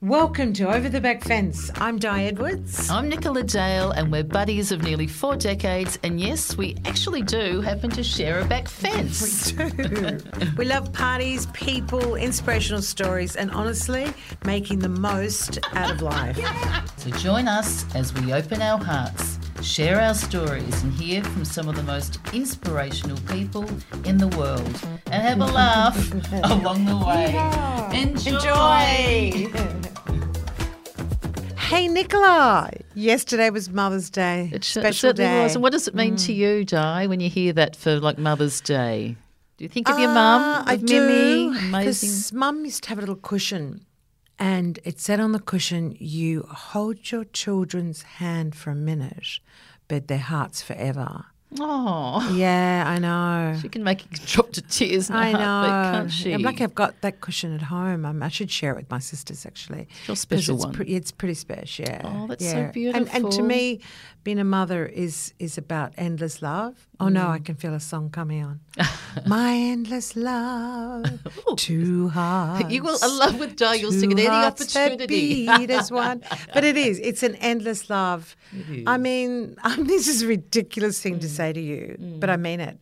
Welcome to Over the Back Fence. I'm Di Edwards. I'm Nicola Dale, and we're buddies of nearly four decades. And yes, we actually do happen to share a back fence. We do. we love parties, people, inspirational stories, and honestly, making the most out of life. So join us as we open our hearts, share our stories, and hear from some of the most inspirational people in the world, and have a laugh along the way. Enjoy. Enjoy. Hey, Nicola. Yesterday was Mother's Day. It sh- Special certainly day. was. And what does it mean to mm. you, Di, when you hear that for like Mother's Day? Do you think of your uh, mum? I do. Because mum used to have a little cushion, and it said on the cushion, "You hold your children's hand for a minute, but their hearts forever." Oh, Yeah, I know. she can make you drop to tears I know. can't she? I'm lucky I've got that cushion at home. Um, I should share it with my sisters actually. Your 'Cause special it's one. Pretty, it's pretty special. Yeah. Oh, that's so beautiful. And, and to me, being a mother is is about endless love. Oh no, Mm. I can feel a song coming on. my endless love, two hearts. You will, in love with Di, you'll sing it any opportunity. beat as one. But it is. It's an endless love. I mean, this is a ridiculous thing Mm. to say to you, but I mean it.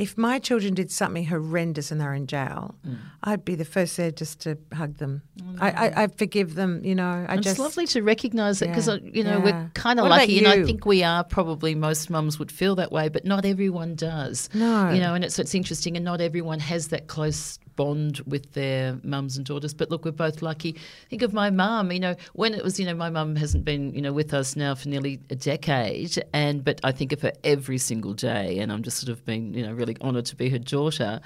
If my children did something horrendous and they're in jail, Mm. I'd be the first there just to hug them. I, I, I forgive them. You know, I And just it's lovely to recognise it because Yeah, you know yeah. we're kind of lucky, and I think we are probably most mums would feel that way, but not everyone does. No. you know, and it's it's interesting, and not everyone has that close bond with their mums and daughters. But look, we're both lucky. Think of my mum. You know, when it was, you know, my mum hasn't been, you know, with us now for nearly a decade, and but I think of her every single day, and I'm just sort of been, you know, really honoured to be her daughter.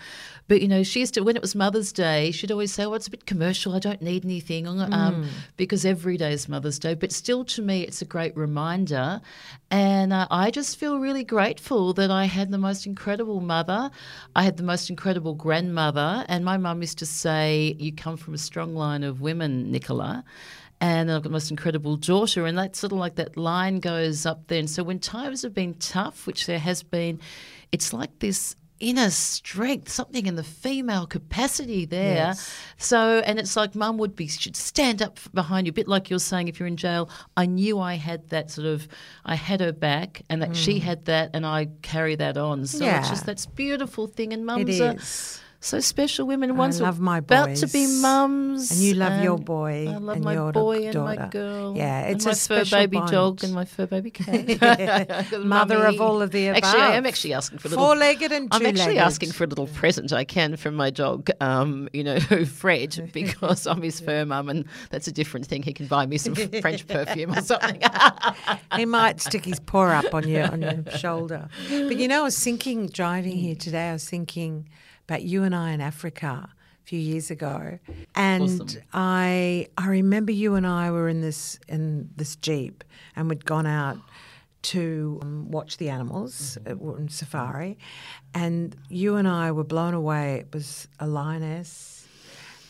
But you know, she used to when it was Mother's Day, she'd always say, "Oh, it's a bit commercial. I don't need anything," um, because every day is Mother's Day. But still, to me, it's a great reminder, and uh, I just feel really grateful that I had the most incredible mother. I had the most incredible grandmother, and my mum used to say, "You come from a strong line of women, Nicola." And I've got the most incredible daughter, and that sort of like that line goes up there. And so when times have been tough, which there has been, it's like this inner strength, something in the female capacity there. Yes. So, and it's like mum would be, should stand up behind you, a bit like you're saying if you're in jail. I knew I had that sort of, I had her back and that she had that and I carry that on. So Mm. Yeah. it's just that's beautiful thing. And it mums are is. So special women. I Ones love my boys. about to be mums. And you love your boy I love and my your boy and my girl. Yeah, it's and my a fur baby dog and my fur baby cat. Mother of all of the above. Actually, I am actually asking for a little. Four-legged and two-legged. I'm actually asking for a little present I can from my dog, um, you know, Fred, because I'm his fur mum, and that's a different thing. He can buy me some French perfume or something. he might stick his paw up on your on your shoulder. But you know, I was thinking driving here today. I was thinking about you and I in Africa a few years ago, and Awesome. I I remember you and I were in this in this jeep, and we'd gone out to um, watch the animals uh, on safari, and you and I were blown away. It was a lioness.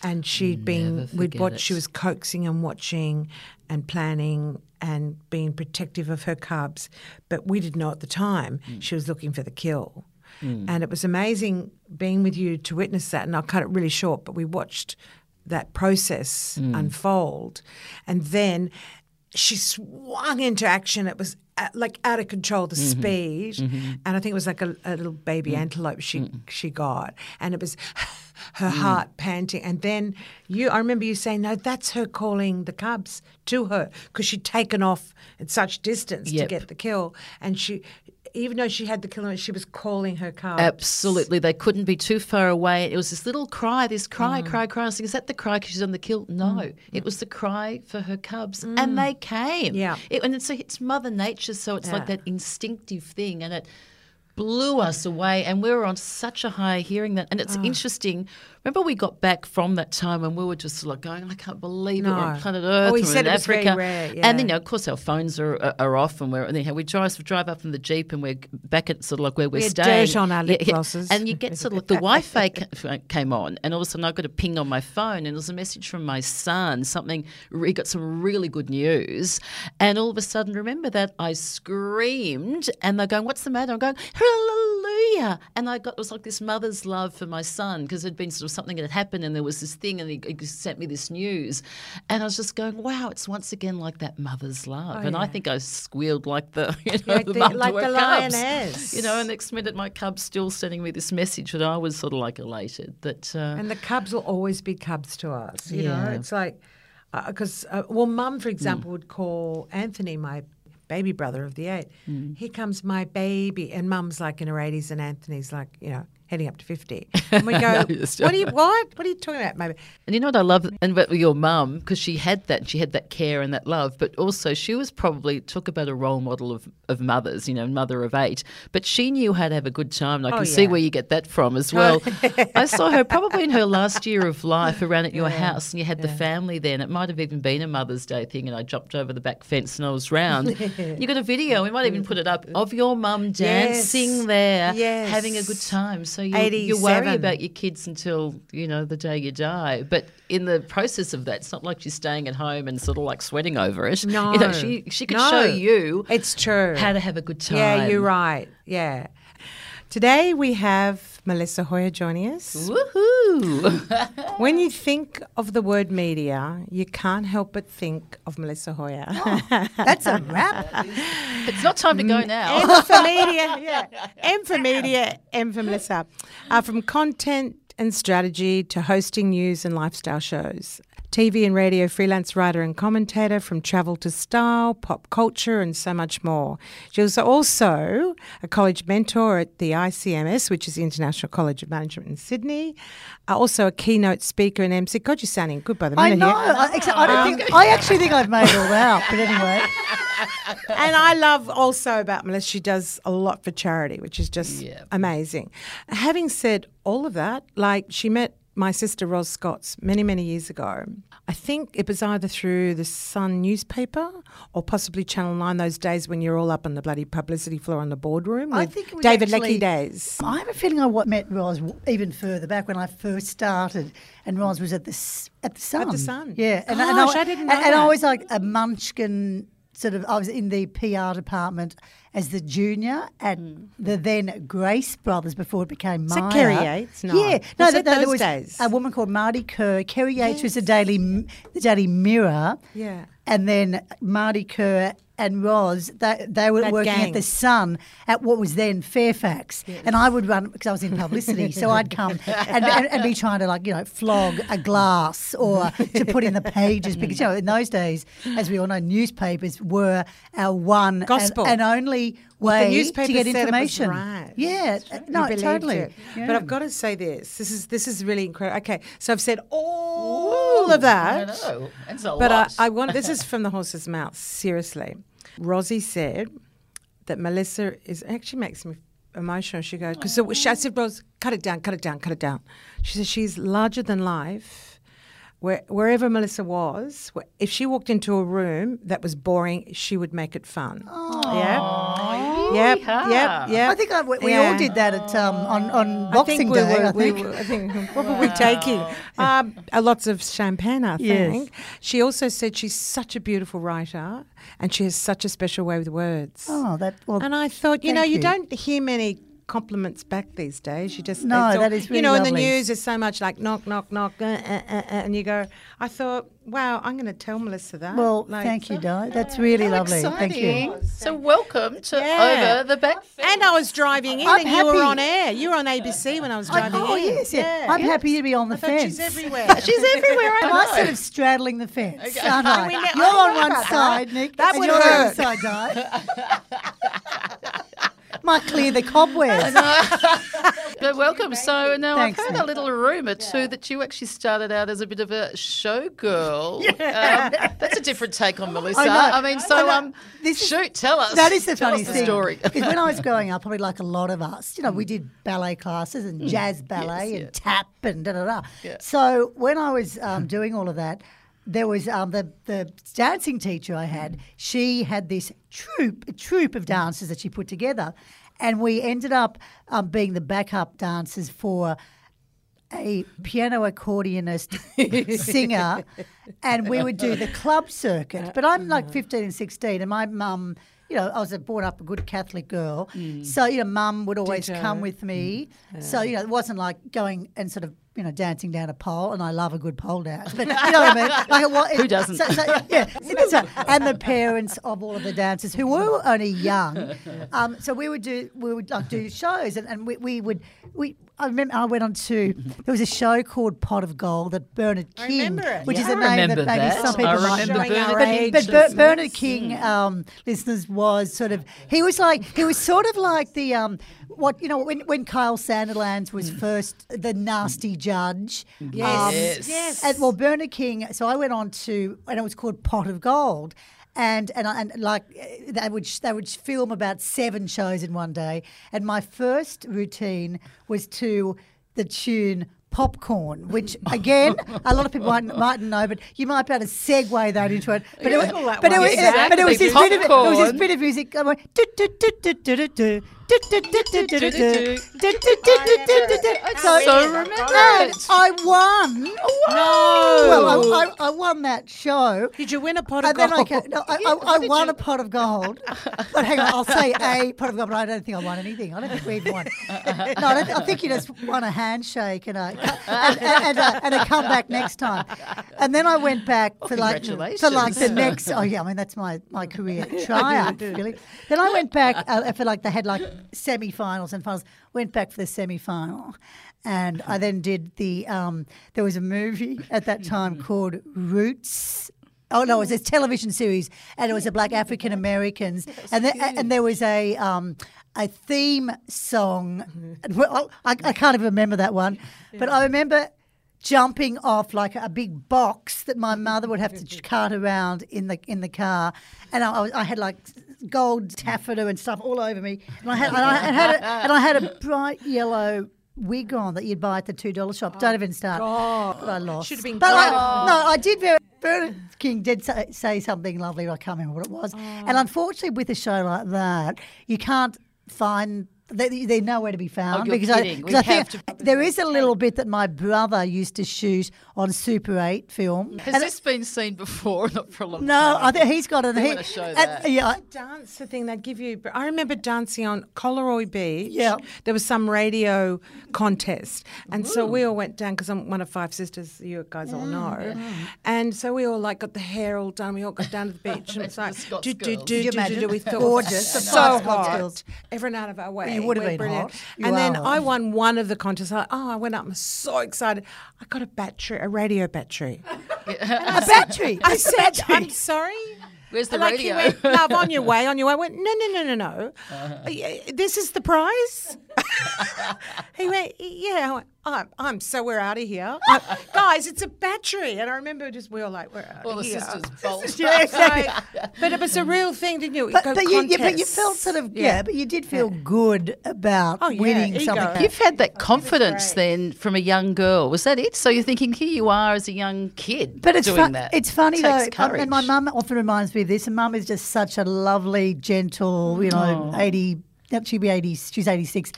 And she'd been, Never we'd watched, it. she was coaxing and watching and planning and being protective of her cubs. But we didn't know at the time Mm. she was looking for the kill. And it was amazing being with you to witness that. And I'll cut it really short, but we watched that process Mm. unfold. And then she swung into action. It was uh, like out of control, the Mm-hmm. speed. And I think it was like a, a little baby Mm. antelope she she got, and it was her Mm. heart panting. And then you, I remember you saying, "No, that's her calling the cubs to her because she'd taken off at such distance Yep. to get the kill, and she." Even though she had the kill, she was calling her cubs. Absolutely. They couldn't be too far away. It was this little cry, this cry, Mm. cry, cry. I was thinking, is that the cry because she's on the kill? No. It was the cry for her cubs. And they came. Mm. Yeah. It, and it's, it's Mother Nature, so it's like that instinctive thing. And it blew us away. And we were on such a high hearing that. And it's ah. interesting. Remember, we got back from that time and we were just like going, I can't believe it. We're on planet Oh, Earth. he we're said in it was very Africa. rare, And then, you know, of course, our phones are, are, are off and we're, anyhow, we drive, drive up in the Jeep and we're back at sort of like where we're We staying. dirt on our lip glosses. And you get sort of like the Wi Fi uh, came on, and all of a sudden I got a ping on my phone, and it was a message from my son, something, he got some really good news. And all of a sudden, remember that I screamed, and they're going, What's the matter? I'm going, Hallelujah. And I got, it was like this mother's love for my son because it had been sort of something had happened and there was this thing and he, he sent me this news. And I was just going, wow, it's once again like that mother's love. and I think I squealed like the, you know, Like the, the- like the cubs. lioness. You know, and next minute my cub's still sending me this message that I was sort of like elated that, uh, And the cubs will always be cubs to us. You know, it's like, because, uh, well, mum, Mm. for example, would call Anthony, my baby brother of the eight, Mm. here comes my baby. And mum's like in her 80s, and Anthony's like, you know, heading up to 50. And we go, what are you, what? What are you talking about, maybe? And you know what I love, and about your mum, because she had that, she had that care and that love, but also she was probably talk about a role model of, of mothers, you know, mother of eight. But she knew how to have a good time. And I Oh, can see where you get that from as well. I saw her probably in her last year of life around at your house, and you had the family there, and it might have even been a Mother's Day thing. And I jumped over the back fence and I was round. you got a video, we might even put it up of your mum dancing Yes. there, Yes. having a good time. So you, you worry about your kids until you know the day you die. But in the process of that, it's not like she's staying at home and sort of like sweating over it. No. you know, she she could No. show you It's true. how to have a good time. Yeah, you're right. Yeah. Today we have Melissa Hoyer joining us. Woohoo! When you think of the word media, you can't help but think of Melissa Hoyer. That's a wrap. it's not time to go now. M for media, yeah. M for media, M for Melissa. Uh, from content and strategy to hosting news and lifestyle shows. TV and radio freelance writer and commentator from travel to style, pop culture, and so much more. She was also a college mentor at the ICMS, which is the International College of Management in Sydney. Uh, also a keynote speaker and MC. God, you're sounding good by the I know. here. I, I don't think. I actually think I've made it all out. But anyway, and I love also about Melissa, she does a lot for charity, which is just Yeah. amazing. Having said all of that, like she met my sister Ros Scotts many, many years ago. I think it was either through the Sun newspaper or possibly Channel 9 those days when you're all up on the bloody publicity floor in the boardroom I think it was David actually- Leckie days. I have a feeling I met Ros even further back when I first started, and Ros was at the at the Sun. At the Sun. Yeah, and, Gosh, and I didn't know and, and. I was like a munchkin. Sort of, I was in the PR department as the junior at hmm. the then Grace Brothers before it became Myer. Kerry Yates? No. Yeah, no, Was th- it no, there was days? a woman called Marty Kerr. Kerry Yates was the Daily the Daily Mirror. Yeah. and then Marty Kerr and Roz, they, they were That working gang. at the Sun at what was then Fairfax, and I would run because I was in publicity, so I'd come and, and, and be trying to like you know flog a glass or to put in the pages because you know in those days, as we all know, newspapers were our one and- Gospel. and, only the way newspaper to get said it was information. right. Yeah, uh, You no, totally. Yeah. But I've got to say this. This is this is really incredible. Okay, so I've said all of that. I know. A But I. I want this is from the horse's mouth. Seriously, Rosie said that Melissa is actually makes me emotional. She goes because I said, Rose, cut it down, cut it down, cut it down. She says she's larger than life. Where, wherever Melissa was, if she walked into a room that was boring, she would make it fun. Yeah. Yep. Yep. Yep. I think I, we, we Yeah. all did that at um, on on Boxing we Day. were, I we think. were- I think what were we taking? Um, uh, lots of champagne, I Yes. think. She also said she's such a beautiful writer and she has such a special way with words. Oh, that well. and I thought, you know, you. you. don't hear many compliments back these days. You just No, all- that is really you know in the news there's so much like knock knock knock uh, uh, uh, uh, and you go. I thought, wow, I'm going to tell Melissa that. well, Like- thank you, Di. That's really How lovely. Thank you. So welcome to Yeah. over the back. Fence. And I was driving in, I'm and you were on air. You were on ABC when I was I- driving oh in. yes, yeah. I'm happy to be on the I fence. she's everywhere. She's everywhere. I Am. I sort of straddling the fence? Aren't I? ne- You're I on one side, that. Nick. That and would you're on the other hurt. side, Di. Might clear the cobwebs. But welcome. So now Thanks, I've heard Nick. a little rumor too that you actually started out as a bit of a showgirl. Um, that's a different take on Melissa. I I, mean, so I um, This is- shoot, tell us. That is the Tell funny us the story. Because when I was growing up, probably like a lot of us, you know, we did ballet classes and jazz ballet Yes, and yeah. tap and da da da. Yeah. So when I was um, doing all of that, there was um, the the dancing teacher I had. She had this troupe, a troupe of dancers that she put together, and we ended up um, being the backup dancers for a piano accordionist singer, and we would do the club circuit. But I'm like 15 and 16, and my mum, you know, I was a born up a good Catholic girl. So, you know, mum would always come with me. So, you know, it wasn't like going and sort of, you know, dancing down a pole, and I love a good pole dance. But you know what I mean? Like, what, Who doesn't? So, so, yeah, right. And the parents of all of the dancers who were only young. Um, so we would do, we would like do shows, and, and we, we would, we. I remember I went on to there was a show called Pot of Gold that Bernard I King, remember it. which is a name that maybe that. some people I might remember know. Bernard age, But Ber- Bernard King, um, listeners, was sort of he was like he was sort of like the um, what you know when when Kyle Sandilands was first the nasty judge. Yes. Um, Yes. Yes. and well, Bernard King. So I went on to, and it was called Pot of Gold, and and and like they would they would film about seven shows in one day. And my first routine was to the tune. Popcorn, which again, a lot of people might, mightn't know, but you might be able to segue that into it. But it was, but it was, but it was this Exactly. bit of it was this bit of music going. "Do, do, do, do, do, do, do, so remember, I won. No, Well, I, I, I won that show. Did you win a pot of and gold? Then I, ca- no, I, I, I won a pot of gold. But hang on, I'll say a pot of gold, but I don't think I won anything. I don't think we even won. No, I, I think you just won a handshake and a, and, and, and, a, and a comeback next time. And then I went back well, for like for like the next. Oh yeah, I mean that's my my career triumph really. Then I went back uh, for like they had like semi-finals and finals. Went back for the semi-final. And I then did the. Um, there was a movie at that time called Roots. Oh no, it was a television series, and it was a black African Americans, and the, and there was a um, a theme song. Well, I, I can't even remember that one, but I remember jumping off like a big box that my mother would have to cart around in the in the car, and I, I had like gold mm. taffeta and stuff all over me, and I had and I had a, and I had a bright yellow. Wig on that you'd buy at the two dollar shop. Don't oh, even start. But I lost. Should have been But I, no, I did very. Bernard King did say, say something lovely. I can't remember what it was. And oh. unfortunately, with a show like that, you can't find. They, they're nowhere to be found oh, you're because, I, kidding. because I We think have to- there is a little bit that my brother used to shoot on Super 8 film. Has And this been seen before? Not for a long no, time. I think he's got it. We He, wanna show and- yeah, dance the thing they'd give you. But I remember dancing on Collaroy Beach. Yeah. There was some radio contest. And so we all went down because I'm one of five sisters, you guys all know. And so we all like got the hair all done. We all got down to the beach and it's like, do, do, girls. do, do, do, do. We thought, Gorgeous. So five hot. Everyone out of our way. You would have been brilliant. hot. You and then are I won one of the contests. I, oh, I went up. I'm so excited. I got a battery, a radio battery. a battery. I said, battery. I'm sorry. Where's the like he radio? went, love, on your way, on your way. I went, no, no, no, no, no. Uh-huh. Uh, This is the prize. he went, yeah. I went, I'm, I'm so we're out of here, Uh, guys. It's a battery, and I remember just we were like, we're out All of the sisters bolt. Yeah, exactly. So, but it was a real thing, didn't you? But, but, you, yeah, but you felt sort of yeah, but you did feel good about Oh, yeah, winning ego. something. You've had that confidence then from a young girl. Was that it? So you're thinking here you are as a young kid But it's doing fun, that. it's funny Takes though, um, and my mum often reminds me of this. And mum is just such a lovely, gentle, you know, Oh. Eighty. She'd be eighty. She's eighty six,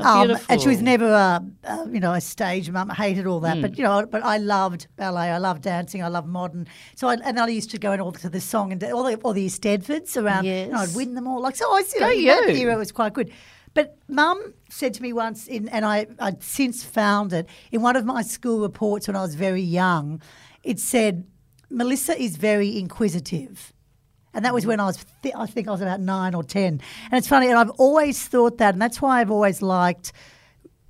um, and she was never, a, uh, you know, a stage mum. I hated all that, Hmm. but you know, but I loved ballet. I loved dancing. I loved modern. So I, and I used to go in all to the song and all the all the eisteddfods around. And I'd win them all. Like so, I you know, in that era was quite good. But mum said to me once, in, and I, I'd since found it in one of my school reports when I was very young. It said Melissa is very inquisitive. And that was mm-hmm. when I was, th- I think I was about nine or 10. And it's funny, and I've always thought that, and that's why I've always liked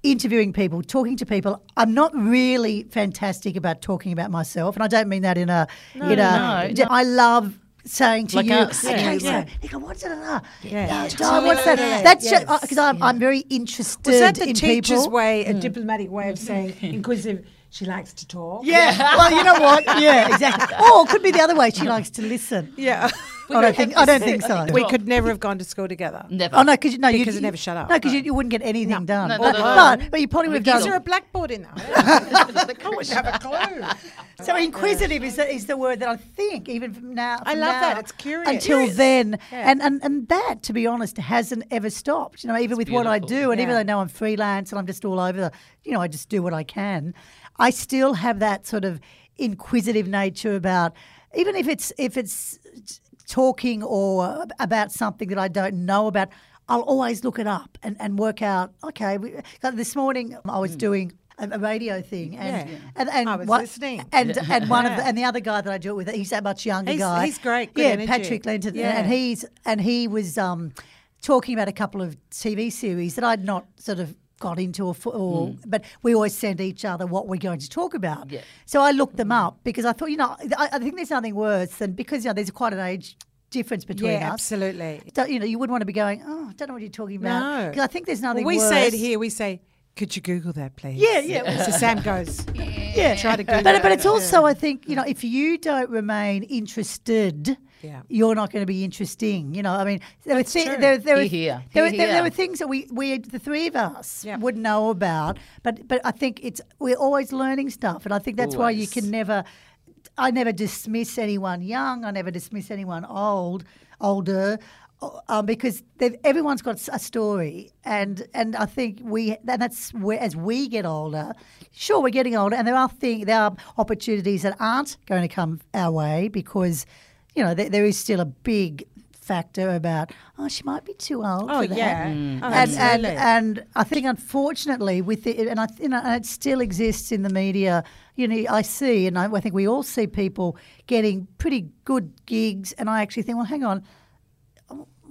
interviewing people, talking to people. I'm not really fantastic about talking about myself, and I don't mean that in a, in a, no, no. I love saying to Like you, us. okay, Yeah, so, yeah. Nico, what's it? Uh, Yeah. Uh, Tell what's that? That's Yes. Uh, because I'm, I'm very interested Was that the in teacher's people. way, a mm. diplomatic way of saying inquisitive? She likes to talk. Yeah. well, you know what? Yeah, exactly. Or it could be the other way. She likes to listen. Yeah. I don't think. I don't think so. we could never have gone to school together. Never. Oh no, because no, Because you it never shut up. No, because you, you wouldn't get anything done. No, but, not at all. but but you probably would have Is there a blackboard in there? I wouldn't have a clue. So inquisitive is the, is the word that I think even from now. I from love that. It's curious. Until Curious. then, Yeah. and, and and that, to be honest, hasn't ever stopped. You know, even with what I beautiful. do, and even Yeah. though now I'm freelance and I'm just all over, the, you know, I just do what I can. I still have that sort of inquisitive nature about even if it's if it's talking or about something that I don't know about, I'll always look it up and, and work out. Okay, we, this morning I was doing a, radio thing, and Yeah. and, and I was what- listening. And and one of the, and the other guy that I do it with, he's that much younger He's- guy. he's great, good yeah, energy. Patrick Lenton, Yeah. and he's and he was um, talking about a couple of TV series that I'd not sort of got into or, or but we always send each other what we're going to talk about. Yeah. So I looked them up because I thought, you know, I, I think there's nothing worse than because you know there's quite an age difference between Yeah, us. absolutely. So, you know, you wouldn't want to be going, oh, I don't know what you're talking about. No. 'Cause I think there's Well, nothing we worse. say it here. We say, "Could you Google that, please?" Yeah, yeah. So Sam goes, Yeah, yeah. Try to Google but but it's also I think you know if you don't remain interested, Yeah. you're not going to be interesting. You know, I mean, there were true. there, there, were, hear. there, were, there, were things that we we the three of us Yeah. would know about, but but I think it's we're always learning stuff, and I think that's why you can never. I never dismiss anyone young. I never dismiss anyone old, older. Um, because everyone's got a story, and and I think we and that's where as we get older, sure we're getting older, and there are things there are opportunities that aren't going to come our way because, you know, there, there is still a big factor about oh she might be too old "Oh for that. yeah, mm. oh, And, and and I think unfortunately with it, and I you know and it still exists in the media. You know, I see, and I, I think we all see people getting pretty good gigs, and I actually think, well, hang on,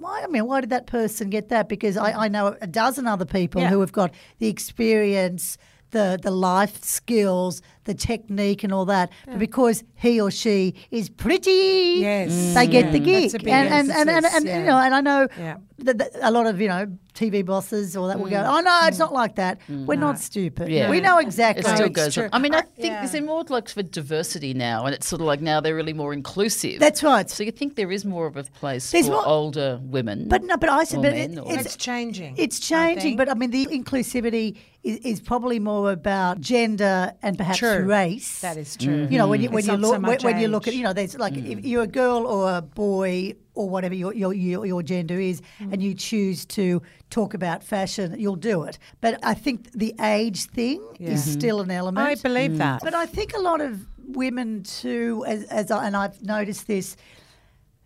why? I mean, why did that person get that? Because I, I know a dozen other people Yeah. who have got the experience, the the life skills, the technique, and all that. But because he or she is pretty, Yes. they get Yeah. the mm. That's gig. a big and, and, and, and, and, yeah. you know, and I know Yeah. that, that a lot of you know TV bosses or that will go, mm. oh no, it's mm. not like that. We're not stupid. Yeah. We know exactly. It exactly. still goes true. on. I mean, I think yeah. is more like for diversity now, and it's sort of like now they're really more inclusive. That's right. So you think there is more of a place There's for more- older women? But no, but I said, but it, it's It's changing. It's changing, think. but I mean, the inclusivity is, is probably more about gender and perhaps True. Race. that is true. You know, when you mm-hmm. when It's you not so look when, when you look at you know, there's like if mm-hmm. you're a girl or a boy or whatever your your your, your gender is, mm-hmm. and you choose to talk about fashion, you'll do it. But I think the age thing Yeah. is still an element. I believe mm. that. But I think a lot of women too, as, as I, and I've noticed this,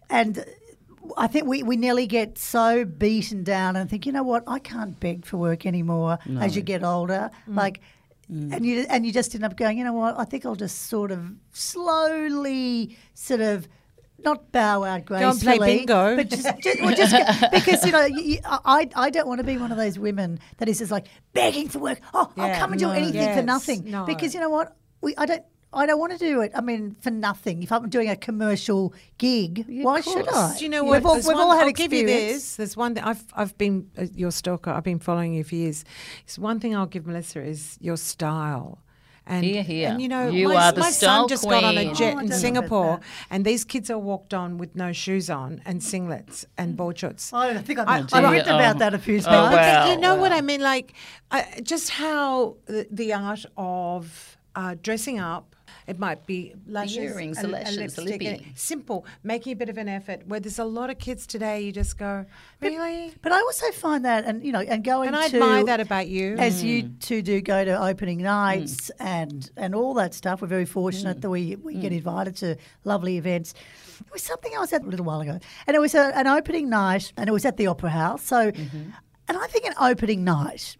and I think we, we nearly get so beaten down and think, you know what, I can't beg for work anymore as you get older. Mm. Like, Mm. and you and you just end up going, you know what, I think I'll just sort of slowly sort of. Not bow out gracefully. Go and play bingo. but just, just, well, just because you know you, I I don't want to be one of those women that is just like begging for work. Oh, I'll come and do no. anything for nothing no. because you know what we I don't I don't want to do it. I mean, for nothing. If I'm doing a commercial gig, Yeah, why should. I? Do you know We've what? all, we've one- all had I'll give you this. There's one that I've I've been uh, your stalker. I've been following you for years. It's one thing I'll give Melissa is your style. And, Hear, hear. and you know, You my, are the my son just got on a jet Oh, in Singapore, and these kids are walked on with no shoes on and singlets and board shorts. I think I've, I- I've written about oh. that a few Oh, times. wow. You know what I mean? Like, uh, just how the, the art of uh, dressing up. It might be lashes, earrings, a, the a lipstick, a, simple, making a bit of an effort. Where there's a lot of kids today, you just go, really? But I also find that, and you know, and going to And I to admire that about you. as you Mm. two do go to opening nights and and all that stuff. We're very fortunate Mm. that we we get invited to lovely events. It was something I was at a little while ago, and it was a, an opening night, and it was at the Opera House. So, Mm-hmm. and I think an opening night.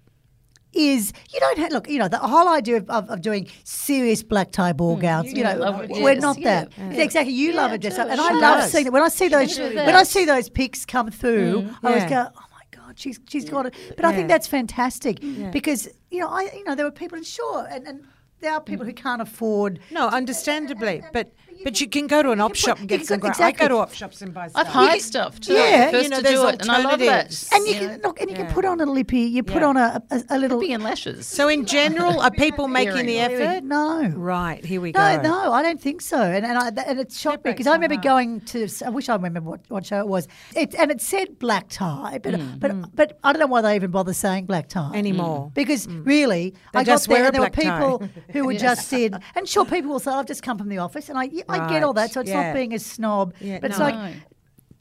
Is you don't have, look, you know, the whole idea of, of, of doing serious black tie ball mm, gowns, you, you know, love we're not yeah. that. Exactly, you Yeah, love a dress up. And I love seeing it. When I see those, when. I see those pics come through, mm, I always go, oh my God, she's she's got it. But I think that's fantastic because you know I you know there were people and sure and, and there are people who can't afford. no, understandably, but but you can go to an op shop and get some. go- Great, I go to op shops and buy stuff. I've stuff. hired stuff too. Yeah, first you know, to there's do it, and I love that. And you you can know. look and you can put on a lippy. You put Yeah. on a, a, a little. Lippy and lashes. So in general, are people making the effort? No. Right, here we go. No, no, I don't think so. And and, I, and it shocked me because I remember heart. going to. I wish I remember what, what show it was. It and it said black tie, but Mm. but but I don't know why they even bother saying black tie Anymore. Because really, They I just got there wear and there were people who were just in, and sure, people will say, "I've just come from the office," and I yeah, I get all that. So it's yeah. not being a snob, Yeah, but it's like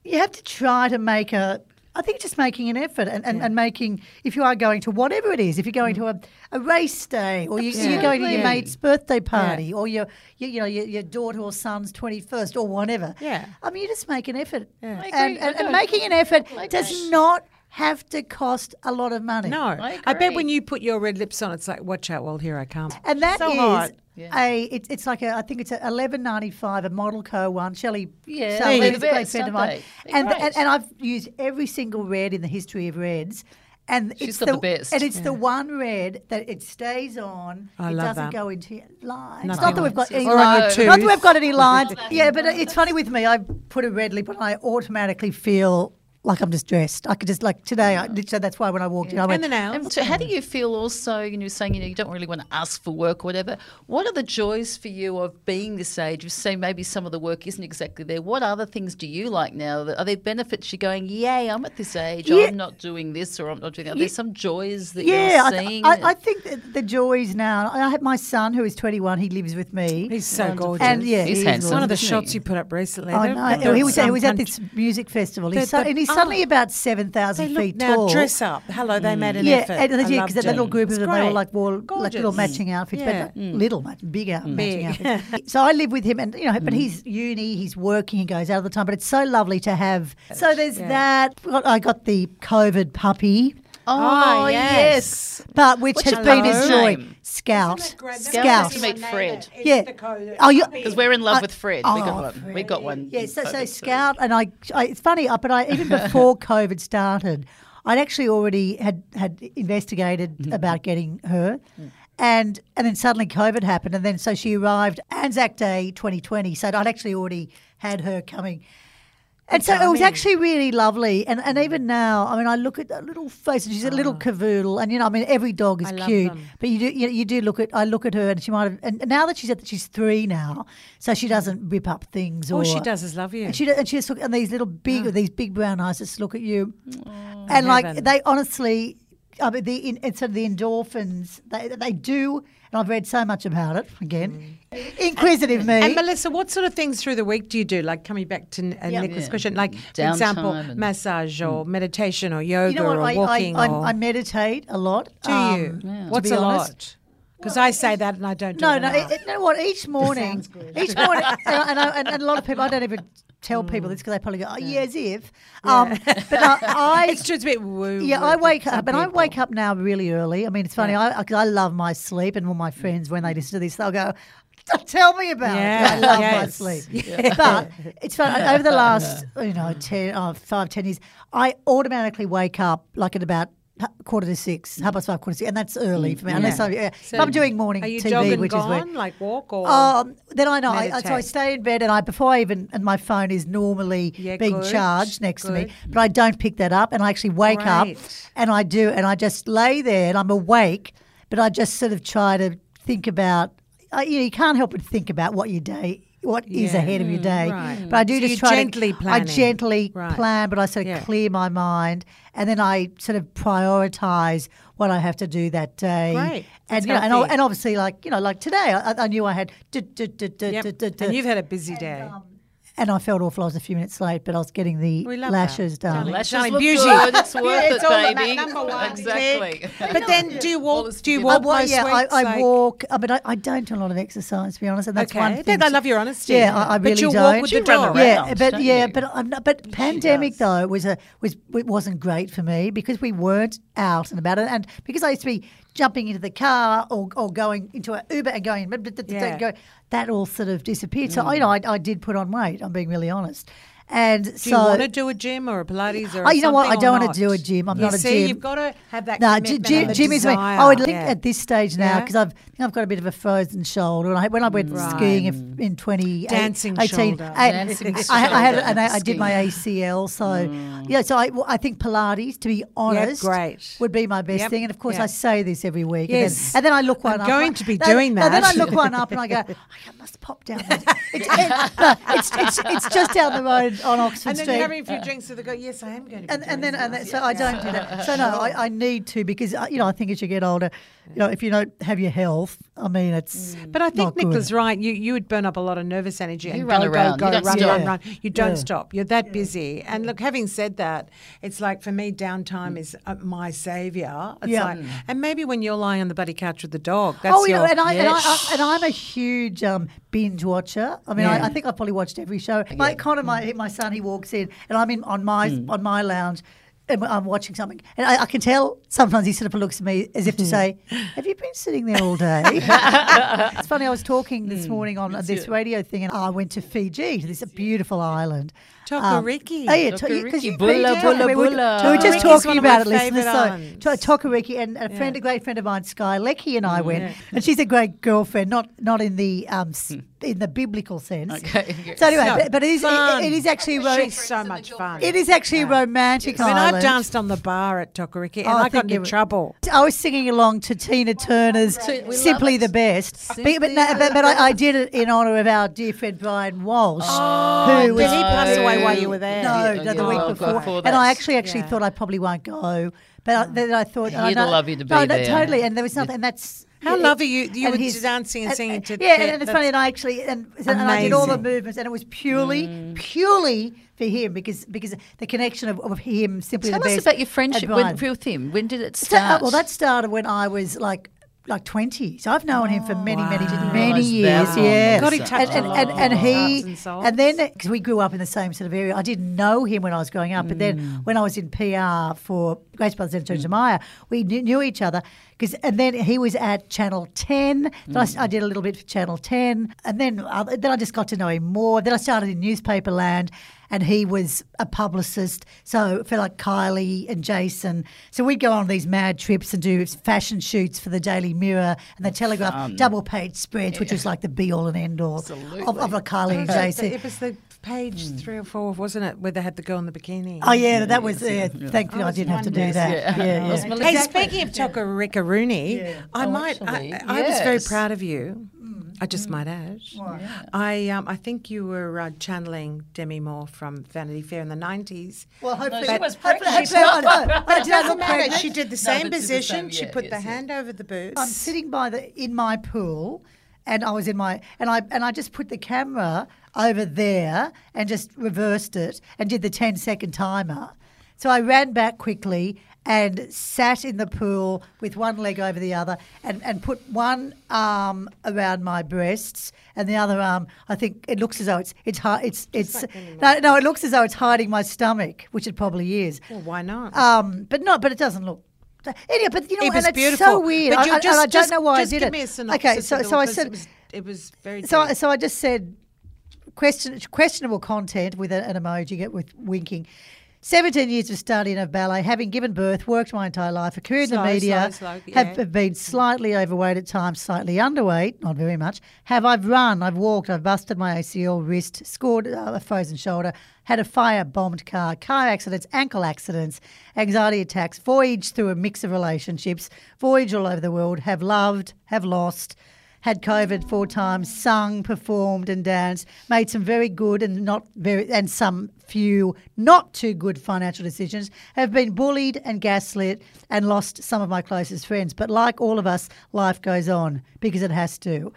you have to try to make a I think just making an effort and, and, and making, if you are going to whatever it is, if you're going to a, a race day or you, you're going to your Absolutely. mate's birthday party or your, your you know your, your daughter or son's 21st or whatever. Yeah. I mean, you just make an effort. I And, and, and making an effort Like does that. not have to cost a lot of money. No, I I, bet when you put your red lips on, it's like, watch out, well, here I come. And that is so hot. Yeah. a it's it's like a I think it's a eleven ninety five a ModelCo one. Shelley Yeah, Sullivan they're is a great best, friend of mine, they? They're and, and and I've used every single red in the history of reds. And She's it's got the, the best. and it's the one red that it stays on. I it love doesn't that. go into your lines. Nothing Not that we've got any Or lines. Not that we've got any lines. yeah, but it's funny with me. I put a red lip on, I automatically feel like I'm just dressed. I could just like today. I, so that's why when I walked in, I went. And the nails. And so how do you feel also, you know, saying, you know, you don't really want to ask for work or whatever. What are the joys for you of being this age? You say maybe some of the work isn't exactly there. What other things do you like now? Are there benefits you're going, yay, I'm at this age, Yeah. I'm not doing this or I'm not doing that? Are there some joys that Yeah, you're I, seeing? I, I think that the joys now. I have my son who is 21. He lives with me. He's so Wonderful. gorgeous. and yeah, He's he is handsome. One of the shots he? you put up recently. I they're- know. He was, he was at this music festival. He's so, and he's oh. suddenly about 7,000 look feet now tall. dress up. Hello, they made an yeah, effort. and yeah, because that little group of them, they all like wore like little matching mm. outfits, Yeah. but mm. little, match, big out, matching outfits. so I live with him, and you know, but mm. he's uni, he's working, he goes out all the time. But it's so lovely to have. So there's Yeah. that. I got the COVID puppy, Oh, Ah, yes. yes. but which What's has been his puppy's joy. Scout. Scout Scout. has to meet Fred. Yeah. Oh, you. Because we're in love Uh, with Fred. we got oh, one. We got one. Yeah, so, so Scout and I, I it's funny, uh, but I even before COVID started, I'd actually already had had investigated Mm-hmm. about getting her, and and then suddenly COVID happened, and then so she arrived Anzac Day 2020. So I'd actually already had her coming. And so it was actually really lovely, and and mm. even now, I mean, I look at that little face, and she's a ah. little cavoodle, and you know, I mean, every dog is I love cute, them. but you do you, you do look at I look at her, and she might have, and now that she's at she's three now, so she doesn't rip up things. All or, she does is love you. and she and she just look and these little big ah. these big brown eyes just look at you, and like Heaven. they honestly, I mean the in, it's sort of the endorphins they they do, and I've read so much about it again. Inquisitive me. And Melissa, what sort of things through the week do you do? Like coming back to uh, Yeah. Nicola's Yeah. question, like for example, massage or meditation or yoga you know what? or I, walking. I, or I, I meditate a lot. do um, you? Yeah. What's a honest. lot? Because I say that and I don't do No, it no. It, it- you know what? Each morning, each morning, and, I- and, and a lot of people, I don't even tell people mm. this because they probably go, "Oh, yeah, as if." Um, but I, I it's just a bit woo. Yeah, I wake up, and I wake up now really early. I mean, it's funny. I, 'cause I love my sleep, and all my mm. friends when they mm. listen to this, they'll go, "Tell me about it." I Yeah, love my yes. sleep. But it's fun. Over the last, you know, 10, oh, five, 10 years, I automatically wake up like at about quarter to six, half past five, quarter to six, and that's early for me. Unless I, yeah. So if I'm doing morning Are you TV, jogging which is where. like walk or? Um, then I know. I, so I stay in bed, and I before I even and my phone is normally Yeah, being good, charged next to me, but I don't pick that up, and I actually wake up, and I do, and I just lay there, and I'm awake, but I just sort of try to think about. I, you know, you can't help but think about what your day. What is Yeah. ahead of your mm, day, right. but I do So just try gently to. I gently Right. plan, but I sort of Yeah. clear my mind, and then I sort of prioritize what I have to do that day. Great. and you know, and, and obviously, like you know, like today, I, I knew I had. Yep. And you've had a busy day. and I felt awful. I was a few minutes late, but I was getting the lashes that. done. Lashes Darling, look beauty. good. It's worth Yeah, it's it, all baby. number one. Exactly. But then, do you walk? Do you walk I, wa- yeah, I. I like- walk, uh, but I, I don't do a lot of exercise, to be honest. And that's Okay, one I thing. think I love your honesty. Yeah, I, I But really you don't. walk with the You run dog. around. yeah, but don't yeah, you? but I'm not, but pandemic does. though was a was it wasn't great for me because we weren't out and about and because I used to be jumping into the car or, or going into an Uber and going, Yeah. that all sort of disappeared. So you know, mm. I, I did put on weight. I'm being really honest, and Do so you want to do a gym or a Pilates or Oh, you know what? I don't wanna do a gym. I'm You not a gym. see. You've got to have that. No, commitment gym, and gym is me. I would think Yeah. at this stage now Yeah? because I've I think I've got a bit of a frozen shoulder. And I, when I went skiing if, in 2018, Dancing 18, shoulder. I, Dancing I, I had and I, I did my ACL. So mm. yeah, so I, well, I think Pilates, to be honest, great. would be my best Yep, thing. And of course, yeah. I say this every week. Yes. and, then, and then I look one I'm up. going to be No, doing no, then I look one up and I go, I must pop down. It's, it- no, it's, it's, it's just down the road in, on Oxford and then Street. you're having a few drinks with the guy. Yes, I am going to. Be and, and then and then, this. so I don't do that. So no, I, I need to because uh, you know I think as you get older, you know if you don't have your health, I mean it's. But I not think good. Nicola's right. You you would burn up a lot of nervous energy You and run go, around. go, You go, don't run, stop. run, run. You don't Yeah. stop. You're that busy. And look, having said that, it's like for me, Mm. downtime is uh, my savior. It's Yeah. like, and maybe when you're lying on the buddy couch with the dog, that's oh, your. yeah, and I, and, I, Yes. I, and I'm a huge um, binge watcher. I mean, I, I think I've probably watched every show. My Connor, my my son, he walks in, and I'm in on my Mm. on my lounge. And I'm watching something, and I, I can tell sometimes he sort of looks at me as if to say, "Have you been sitting there all day?" it's funny. I was talking Mm. this morning on this radio thing, and I went to Fiji, to this beautiful island. Tokoriki. Um, oh yeah, Tokoriki. because you Bula, Fiji, bula, we were, bula. we were just talking about it, listeners. favourite So islands. to, Tokoriki and a friend, a great friend of mine, Skye Leckie, and I mm-hmm. went, and she's a great girlfriend, not not in the um hmm. in the biblical sense. Okay. So anyway, No, but, but it is it, it is actually ro- so much fun. it is actually a romantic I mean. I've danced on the bar at Tokoriki oh, and Oh, I I got think into trouble. I was singing along to Tina Turner's we "Simply the Best," but, Simply but, no, but, but I, I did it in honour of our dear friend Brian Walsh, Oh, who did was he pass away No. While you were there? No, Yeah, no, the week oh, before. before and I actually actually Yeah. thought I probably won't go. But I, then I thought I He'd know- love you to no, be no, there. totally. And there was nothing, and that's How yeah, lovely you- you were dancing and singing to- Yeah, to- and, it's funny. that's And I actually and, and I did all the movements, and it was purely, purely for him because because the connection of, of him simply Tell the us best. about your friendship and with him. When did it So, uh, start? well, that started when I was like like 20. So I've known him for many, many, Didn't many years. that long. Yeah. God, he and, touched and, a and, and he, and and then, because we grew up in the same sort of area, I didn't know him when I was growing up. But then when I was in PR for Grace Brothers and Church of Myer, we knew, knew each other. Cause, and then he was at Channel 10. Then I s- I, did a little bit for Channel 10. And then, uh, then I just got to know him more. Then I started in newspaper land and he was a publicist. So for like Kylie and Jason. So we'd go on these mad trips and do fashion shoots for the Daily Mirror and the Telegraph, double page spreads, which was like the be all and end all of, of a Kylie and Jason. It was the page three or four, wasn't it, where they had the girl in the bikini? Oh yeah, that was. Yeah, thankfully, oh, I was didn't have to do wondering. that. Yeah. Yeah, yeah. Was Melissa- Hey, Exactly. speaking of Tokarika Rooney, I Oh, might. actually, I, I was very proud of you. I just might add. I um, I think you were uh, channeling Demi Moore from Vanity Fair in the nineties. Well, hopefully, she was pregnant. hopefully, I it Did doesn't matter. She did the same but it's the position. same, she yeah, put yes, the yes. hand over the boots. I'm sitting by the in my pool, and I was in my and I and I just put the camera over there and just reversed it and did the 10 second timer. So I ran back quickly and sat in the pool with one leg over the other and, and put one arm around my breasts and the other arm I think it looks as though it's it's it's it's no, no it looks as though it's hiding my stomach which it probably is well, why not? um, but not but it doesn't look. Anyway, but you know, It was and it's so weird. But I, I- just, and I don't just- know why I did give it. Me a synopsis okay, so so I said it was, it was very. so deep. so I just said question questionable content with an emoji get with winking. 17 years of study and of ballet, having given birth, worked my entire life, a career in Slow, the media, slow, slow, have yeah. been slightly overweight at times, slightly underweight, not very much. Have I've run, I've walked, I've busted my ACL wrist, scored uh, a frozen shoulder, had a fire bombed car, car accidents, ankle accidents, anxiety attacks, voyaged through a mix of relationships, voyaged all over the world, have loved, have lost, had COVID four times, sung, performed, and danced, made some very good and not very, and some few not too good financial decisions, have been bullied and gaslit, and lost some of my closest friends. But like all of us, life goes on because it has to.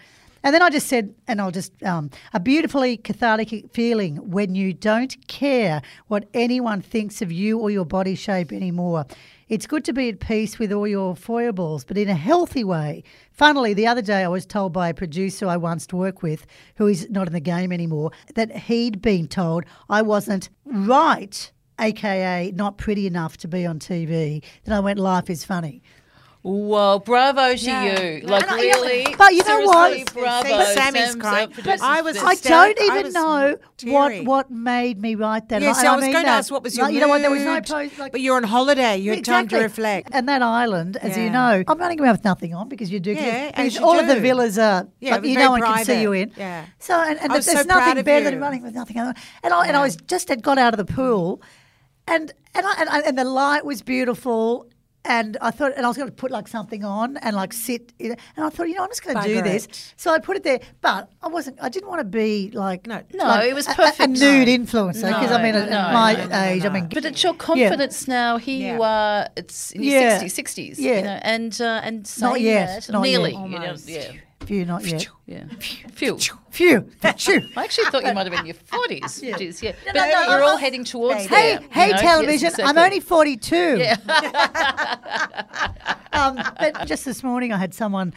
And then I just said, and I'll just, um, a beautifully cathartic feeling when you don't care what anyone thinks of you or your body shape anymore. It's good to be at peace with all your foibles, but in a healthy way. Funnily, the other day I was told by a producer I once worked with, who is not in the game anymore, that he'd been told I wasn't right, aka not pretty enough to be on TV. Then I went, life is funny. Whoa, bravo to Yeah. you. No, Like, and I- you know, really? but you know what? Bravo. See, Sammy's Sam's crying. our producer's I was best. I don't I even was know what teary. what made me write that. Yes, And I was mean going to ask what was your Like, You know what? There was no post. Like, but you're on holiday. You had time to reflect. And that island, as you know, I'm running around with nothing on because you do. Yeah, because as you all of the villas are. Yeah, like, you very no one can see you in. Yeah. So and, and there's so nothing better than running with nothing on. And I and I was just had got out of the pool, and and I, and, I, and the light was beautiful. And I thought, and I was going to put like something on and like sit, in and I thought, you know, I'm just going to do this. it. So I put it there, but I wasn't. I didn't want to be like No. No, like it was perfect. a- A, nude influencer because I No, mean, at no, my no, no, age, no, I mean, But it's your confidence now. Here you are. It's in your Yeah. 60s, 60s. Yeah. You know, and uh, and Not saying yet, that, not yet. nearly. You know, yeah, few not yet. yeah. Phew. Phew, phew. I actually thought you might have been in your forties. Yeah. yeah. No, But no, no, you're I- all heading towards Hey, there. you hey, know? Yes, television! I'm only 42. Yeah. Um, but just this morning, I had someone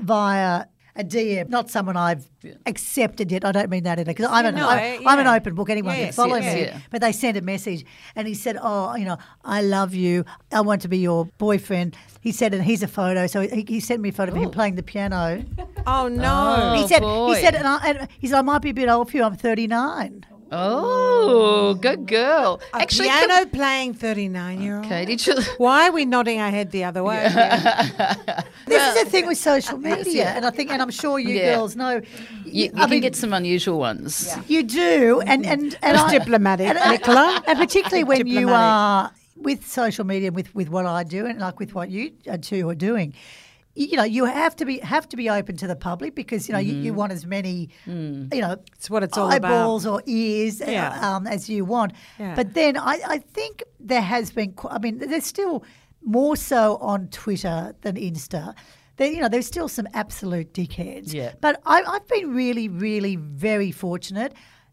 via a DM, not someone I've accepted yet. I don't mean that in because I'm, an, no, I'm, I'm an open book. Anyone can Yes, follow yes, me. yeah. But they sent a message, and he said, "Oh, you know, I love you. I want to be your boyfriend." He said, and he's a photo. So he, he sent me a photo of him playing the piano. Oh no. Oh, he said, oh, boy. he said, and, I, and he said, I might be a bit old for you. I'm 39. Oh, good girl. A Actually, piano can- playing 39 year old. okay, did you? Why are we nodding our head the other way? This is the thing with social media, and I think, and I'm sure you Yeah. girls know. You, you I can mean, get some unusual ones. You do, and and and I- diplomatic, and, Nicola. and particularly when you are with social media, with with what I do, and like with what you uh, two are doing. You know, you have to be have to be open to the public because you know you, you want as many, you know, It's what it's all about. eyeballs or ears uh, um, as you want. Yeah. But then I, I think there has been. qu- I mean, there's still more so on Twitter than Insta. There, you know, there's still some absolute dickheads. Yeah. But I, I've been really, really very fortunate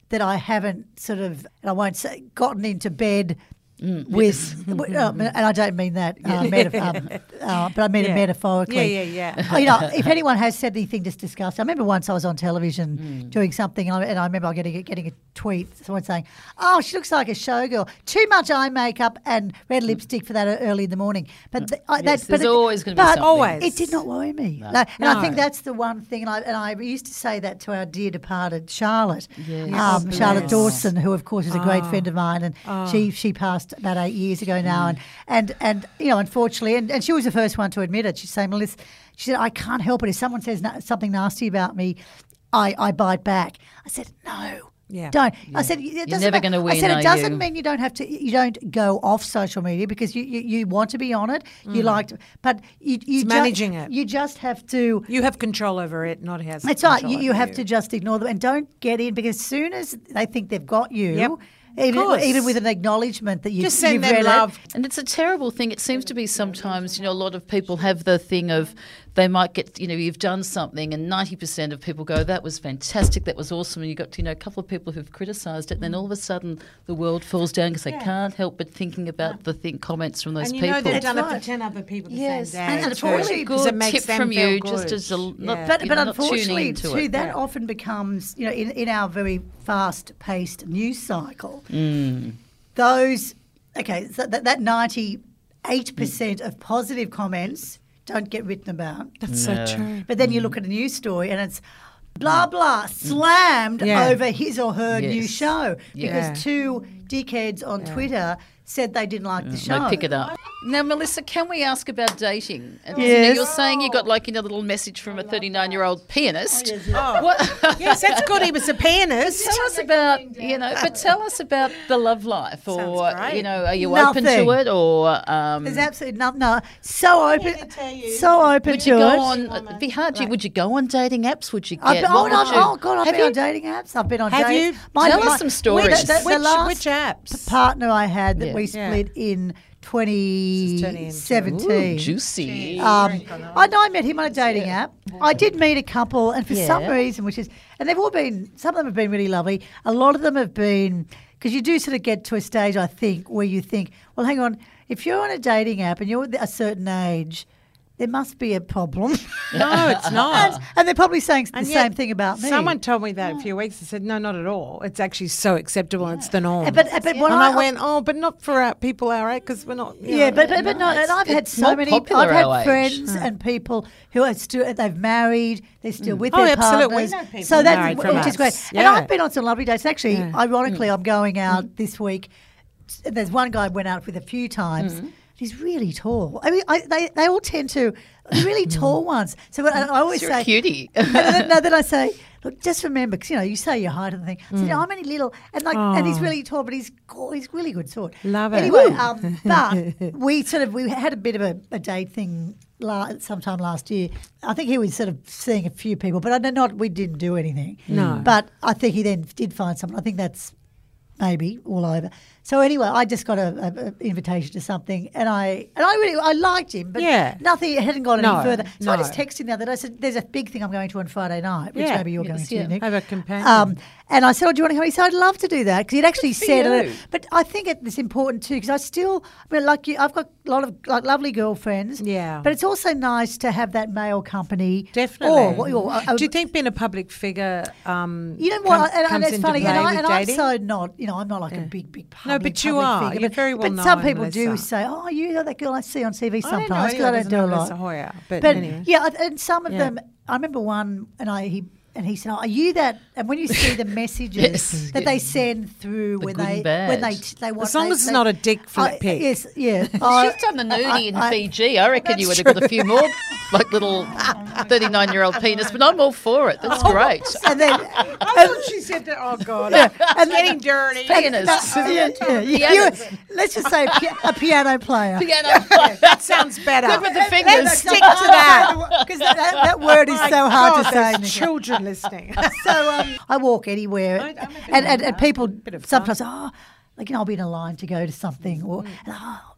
that I haven't sort of, and I won't say, gotten into bed. Mm, with, um, and I don't mean that, uh, metaf- um, uh, but I mean it metaphorically. Yeah, yeah, yeah. Oh, you know, if anyone has said anything just disgusting, I remember once I was on television Mm. doing something, and I, and I remember I getting a- getting a tweet, someone saying, "Oh, she looks like a showgirl. Too much eye makeup and red lipstick for that early in the morning." But th- I, Yes, that's there's but it- always gonna be but something. Always. It did not worry me, Like, and I think that's the one thing. And I, and I used to say that to our dear departed Charlotte, Yes. um, Oh, Charlotte. Dawson, who of course is a great friend of mine, and she she passed about eight years ago now, mm. and and and you know, unfortunately, and, and she was the first one to admit it. She's saying, Melissa, she said, I can't help it. If someone says na- something nasty about me, I I bite back. I said, no. Yeah. Don't. I said it doesn't never ma- gonna I said it doesn't you? mean you don't have to. You don't go off social media because you, you, you want to be on it. You mm. like, to, but you you It's ju- managing it. You just have to. You have control over it, not has. That's right. You, you have to just ignore them and don't get in because as soon as they think they've got you, Yep. Even even with an acknowledgement that you Just send you've them read love. And it's a terrible thing. It seems to be sometimes, you know, a lot of people have the thing of they might get, you know, you've done something and 90% of people go, that was fantastic, that was awesome. And you've got, you know, a couple of people who've criticised it. And then all of a sudden the world falls down because they can't help but thinking about the thing, comments from those people. And you people. know they've That's done it for ten other people the Yes, same day. and And it's a really unfortunately- because it good tip from feel you, just as a not, Yeah. But you but know, not unfortunately, into too, it. that Yeah. often becomes you know in, in our very fast paced news cycle. Mm. Those okay, so that that ninety eight percent of positive comments don't get written about. That's No. so true. But then you mm. look at a news story and it's blah mm. blah mm. slammed Yeah. over his or her new show because Yeah. two dickheads on Twitter said they didn't like the show. They pick it up. Now, Melissa, can we ask about dating? And, you know, Yes. you're saying you got like you a little message from a 39 year old pianist. Oh. What? yes, that's good. He was a pianist. Tell us about you know, but tell us about the love life, or great. you know, are you open to it, or um, There's absolutely no, no, so open, to tell you. so open would to you go it. on? It'd be hard. to Would you go on dating apps? Would you get? I've been, what oh, would no, you- oh God, I've Have been on dating apps. I've been on Have dates. you? Tell us some stories. The, the, the Which- last which apps? partner I had that Yeah. we Yeah. split in is turning into- 2017. Ooh, juicy. Um, I know I met him on a dating app. I did meet a couple, and for some reason, which is, and they've all been, some of them have been really lovely. A lot of them have been, because you do sort of get to a stage, I think, where you think, well, hang on, if you're on a dating app and you're a certain age, there must be a problem. No, it's not. and they're probably saying the And yet same thing about me. Someone told me that a few weeks. I said, no, not at all. It's actually so acceptable. It's the norm. Uh, But, but when and I, I, went, oh, but not for our people our age because we're not. Yeah, know, but but, but no, and I've had so many. I've had friends and people who are still they've married. They're still with Oh, their absolutely. Partners. so that's which is us. great. And I've been on some lovely dates. Actually, ironically, Mm. I'm going out this week. There's one guy I went out with a few times. Mm. He's really tall. I mean, I, they they all tend to really tall ones. So I I always You're a say, cutie. and then, no, then I say, look, just remember, because you know, you say your height and thing. I Mm. said, I'm only little, and like, and he's really tall, but he's he's really good sort. Love it. Anyway, um, but we sort of we had a bit of a, a date thing la- sometime last year. I think he was sort of seeing a few people, but I know not we didn't do anything. No. but I think he then did find someone. I think that's maybe all over. So anyway, I just got a, a, a invitation to something, and I and I really I liked him, but Yeah. nothing hadn't gone No, any further. So I just texted him the other day. I said, "There's a big thing I'm going to on Friday night, which Yeah. maybe you're Yes, going to, yeah. Nick." Have a companion. Um, and I said, "Oh, do you want to come?" He said, "I'd love to do that," because he'd actually for said it. But I think it's important too, because I still, I mean, like you, I've got a lot of like lovely girlfriends. Yeah. But it's also nice to have that male company. Definitely. Or, what- or, uh, Do you think being a public figure, um, you know what? com- and, and comes it's into funny, and, I, and I'm dating? so not. You know, I'm not like a big, big No, public. but you are. Figure, You're but, very well But some known, people do say, "Oh, you know that girl I see on TV I don't know sometimes." 'cause anyone I don't do know a lot. Hoyer, but, But anyway. yeah, and some of Yeah. them. I remember one, and I he and he said, oh, "Are you that?" And when you see the messages Yes. that they send through when they and bad. when they they want, As long they- as it's they- not a dick flip I- pic. Yes, yeah. She's I- done the nudie in I- Fiji. I reckon you would have got a few more, like little 39 year old penis, but I'm all for it. That's great. and then I thought she said that. Oh God, and it's getting dirty. Pianist. yeah, yeah, you- Pianist. you- let's just say a, pi- a piano player. Piano. That sounds better. Good with the fingers. Let's stick to that. because that, that, that word is My so hard God, to say. children listening. so um, I walk anywhere, I- I'm a bit and, and, and people sometimes oh, like you know, I'll be in a line to go to something, or and, oh,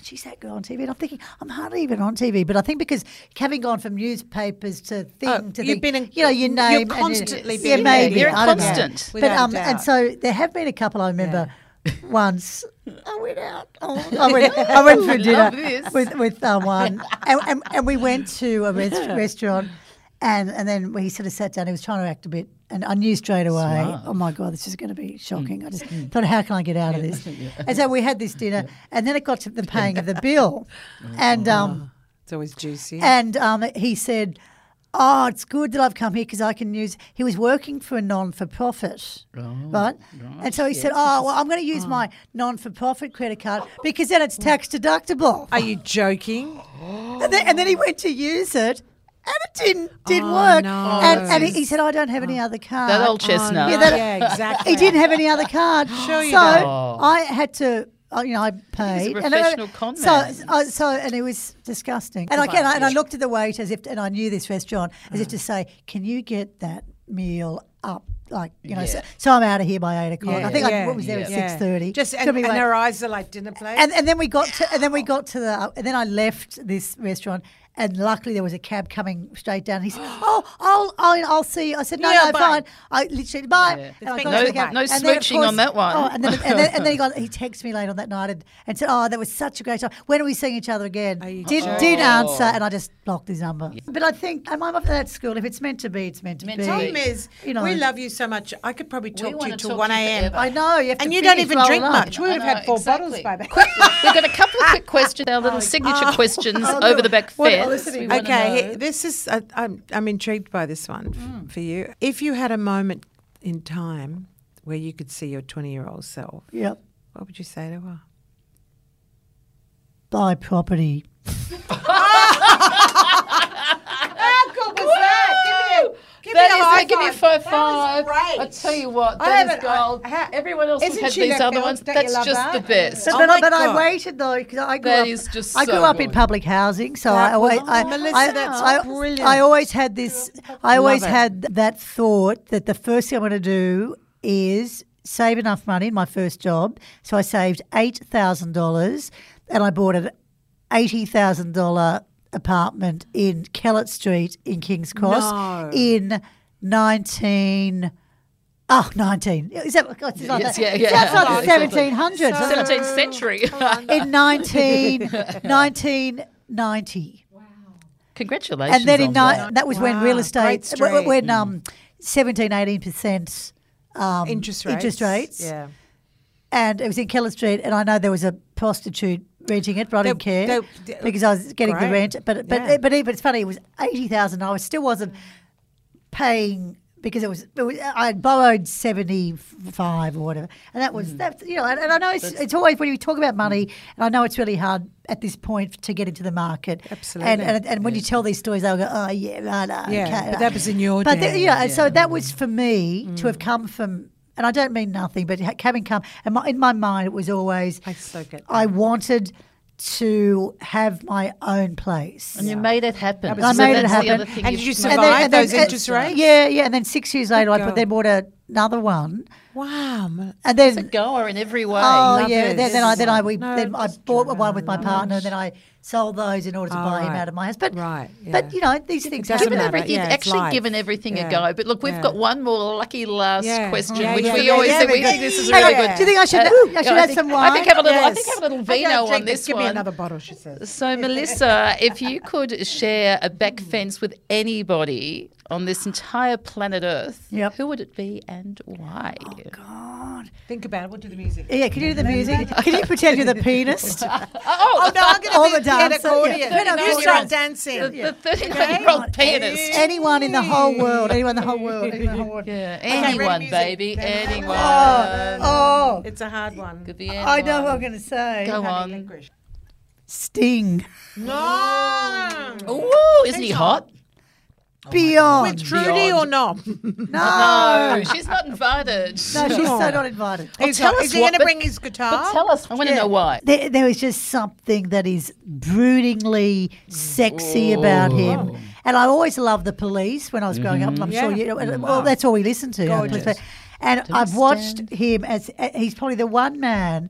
oh, she's that girl on TV, and I'm thinking I'm hardly even on TV, but I think because having gone from newspapers to thing Oh, to you've thing, been in- you know, your name. you're name, and you- constantly yeah, being maybe You're a I constant. But um, and so there have been a couple I remember. Once I went out. Oh, I went. I went for dinner with with uh, one, and, and, and we went to a res- restaurant, and and then he sort of sat down. He was trying to act a bit, and I knew straight away. Smart. Oh my god, this is going to be shocking. I just thought, how can I get out of this? And so we had this dinner, and then it got to the paying of the bill, and um, It's always juicy. and um, he said. Oh, it's good that I've come here because I can use. He was working for a non for profit, right? And so he said, "Oh, well, I'm going to use my non for profit credit card because then it's tax deductible." Are you joking? And then, and then he went to use it, and it didn't didn't Oh, work. no. And, and he, he said, "I don't have any other card." That old chestnut. Oh, Yeah, that- yeah, exactly. he didn't have any other card. Sure you so don't. I had to. uh, You know, I paid. and I- professional con so, man. uh, so, and it was disgusting. And I, and I, and I looked at the wait as if, and I knew this restaurant as if to say, "Can you get that meal up?" Like you know, so, Yeah. so I'm out of here by eight o'clock. Yeah, I think yeah, I was there at six thirty. Just and, and her eyes are like dinner plates. And, and then we got to and then we got to the and then I left this restaurant and luckily there was a cab coming straight down. He said, "Oh, I'll I'll, I'll see." you." I said, "No, Yeah, no, bye. fine." I literally bye. Yeah. And I It's got been the no- cab. no And then, of smooching on that one. Oh, and then and then, and then he got he texted me late on that night and, and said, "Oh, that was such a great time. When are we seeing each other again?" Are you Did joking? did answer, and I just blocked his number. But I think I'm up at that school. If it's meant to be, it's meant to Meant be. to be. Problem is, You know. we love you so much. I could probably talk to you till one a.m. I know you have to And you don't even roll drink up. much. We would have had four bottles by then. We've got a couple of quick questions, our little oh, signature questions oh, over the back What- fence. Listen, We wanna Okay, this is I, I'm I'm intrigued by this one f- Mm. for you. If you had a moment in time where you could see your 20 year old self, Yep. what would you say to her? Buy property. How good was that? Give me give That me a is, high give me a five. five That was great. I tell you what, I that is haven't- I- gold. Everyone else has Isn't had these other ones. That's just that? the best. But, Oh but, my but I waited though because I grew That up. is just I grew so up in public housing, so That I always, was- I, Melissa, I, that's I, brilliant. I always had this. I always Love it. had that thought that the first thing I'm going to do is save enough money in my first job. So I saved eight thousand dollars, and I bought an eighty thousand dollar apartment in Kellett Street in Kings Cross No. in nineteen. Oh, 19. Is that, it's like Yes, that. yeah, It's yeah. outside the 1700s. isn't it? 17th century. in 19, 1990. Congratulations. And then in on ni- that. that. was when real estate, street. w- when um, 17, 18% um, Interest rates. interest rates. Yeah. And it was in Kellett Street, and I know there was a prostitute renting it, but I didn't care because I was getting the rent. But but Yeah. but even it's funny. It was eighty thousand. I was still wasn't paying because it was, it was I had borrowed seventy five or whatever, and that was mm. that's you know, and, and I know it's, it's always when you talk about money, and I know it's really hard at this point to get into the market. Absolutely. And and, and when you tell these stories, they'll go, oh yeah, Yeah, okay, but right." that was in your But day. the- yeah, so that was for me to mm. have come from. And I don't mean nothing, but ha- having come, and my, in my mind, it was always I so get that. I wanted to have my own place. And you made it happen. I So made it happen. other thing And you've did you made. survive those interest rates? Yeah, yeah. And then six years later, I go. put, then bought a, another one, wow. and It's a then goer in every way. oh Love yeah, then, then I then I we, No, then I bought true. one with my Love partner, and then I sold those in order to Oh, buy him right. out of my house. But Right, but you know these things happen. given matter. everything, Yeah, it's actually life. given everything Yeah. a go. But look, we've Yeah. got one more lucky last Yeah. question, Yeah, which yeah, we always yeah, say we yeah, think this is yeah, really yeah. good. Do you think I should? Uh, I should I have think- some wine. I think have a little. I think have a little vino on drink it. this Give one. me another bottle, she says. So, Melissa, if you could share a back fence with anybody on this entire planet Earth, Yep. who would it be and why? Oh, God. Think about it. We'll do the music. Yeah, can you do the music? Can you pretend you're the pianist? Oh, oh, oh, no, I'm going to be an dancer, accordion. yeah. No, no, you start dancing. The, the 39 year old pianist. Anyone in the whole world. Anyone in the whole world. Anyone the whole world. Yeah, anyone, music. baby, anyone. Oh, oh, It's a hard one. Could be anyone. I know what I'm going to say. Go Honey, on. licorice. Sting. No. Ooh, isn't he hot? Beyond. With Trudie Beyond. or not? No. No, she's not invited. No, she's so not invited. He's tell got- us is he going to bring his guitar? But tell us, I want to know why. There, there is just something that is broodingly sexy about him. And I always loved the Police when I was growing up. I'm sure you know. Well, that's all we listened to. Gorgeous. Police. And I've watched him as uh, he's probably the one man.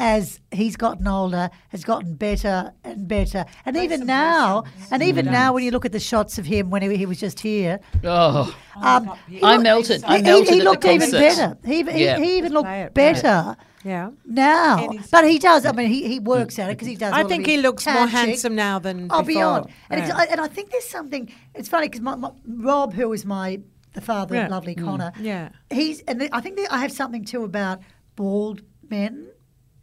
As he's gotten older, has gotten better and better, and even now, and even now, when you look at the shots of him when he, he was just here, Oh, um, he I looked- melted. I he- melted He, at the looked even better. He, he, Yeah. he even looked it, play it. better yeah. now. He's- But he does. I mean, he, he works at it because he does. I think he looks more handsome now than Oh, before. beyond. And, Yeah. it's, and I think there's something. It's funny because my, my, Rob, who was my the father Yeah. of lovely Connor, Yeah. he's and I think that I have something too about bald men.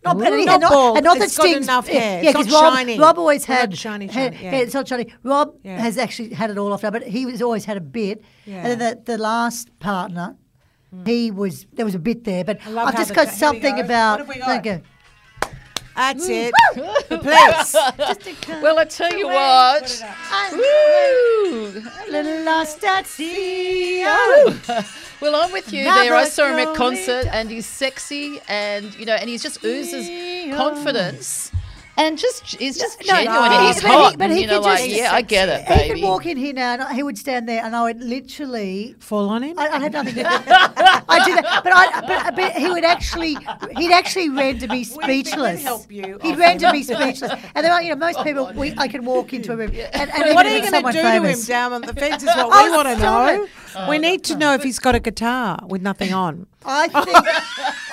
Not, Ooh. and, and Not not, and not It's that got Sting's- enough hair. Yeah, It's 'cause not Rob, shiny. Rob always It's had shiny, hair- shiny, yeah. It's not shiny. Rob Yeah. has actually had it all off now, but he was always had a bit. Yeah. And then the, the last partner, hmm. he was there was a bit there, but love I've just got something go. about. What have we got? Thank you. That's it. the place. well, I tell you Put what. it up. Woo! Little lost at sea. Oh. Well, I'm with you Another there. I saw him at concert, and he's sexy, and you know, and he's just oozes confidence, and just he's just No, genuine. no, he's but he- hot. but he you know, could like just- yeah, I get it, He baby. could walk in here now, and he would stand there, and I would literally. Fall on him? I, I had nothing to do. I do that, but I, but, but he would actually, he'd actually render me speechless. help you He'd render me speechless. And then, you know, most people, we, I can walk into a room, and, and what even are you if going to someone do to him down on the fence is what Oh, we want to know. it. Oh, we need to know if he's got a guitar with nothing on. I think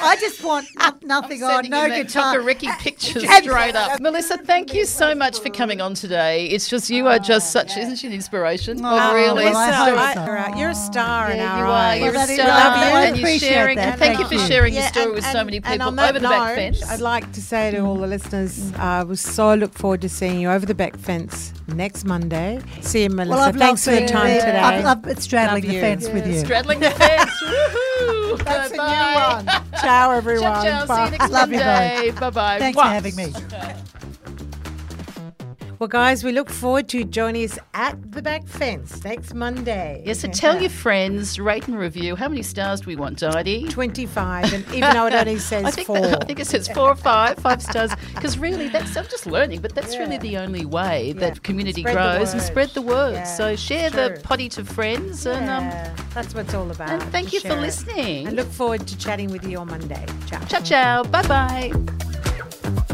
I just want no- nothing on, no him that guitar. Ricky uh, pictures straight up. Melissa, thank you so much for coming on today. It's just you are just such, isn't she an inspiration? Oh, Oh, really? well, I Lisa, hope so. you're a- You're a star in Yeah, our you are. eyes. You're Well, a that is- star, love you. I and you're appreciate sharing. that. And thank, you for you. sharing your story and- with so and- many and people on that over the back fence. I'd like to say to all the listeners, uh, we so look forward to seeing you over the back fence next Monday. See you, Melissa. Well, Thanks for loved the time today. I've, I've been straddling Love the you. fence with you. Straddling the fence. Woohoo! That's Bye-bye. a new one. Ciao, everyone. Ciao, ciao. See you next Love. Monday. Bye bye. Thanks for having me. Well, guys, we look forward to joining us at the back fence next Monday. Yes, so tell your friends, rate and review. How many stars do we want, Didi? 25, and even though it only says I think, four. I think it says four or five, five stars. Because really, that's I'm just learning, but that's really the only way Yeah. that community Spread grows and spread the word. Yeah, so share it's the true. potty to friends, and um, Yeah, that's what it's all about. and thank you for listening. And look forward to chatting with you on Monday. Ciao. ciao, ciao, bye bye.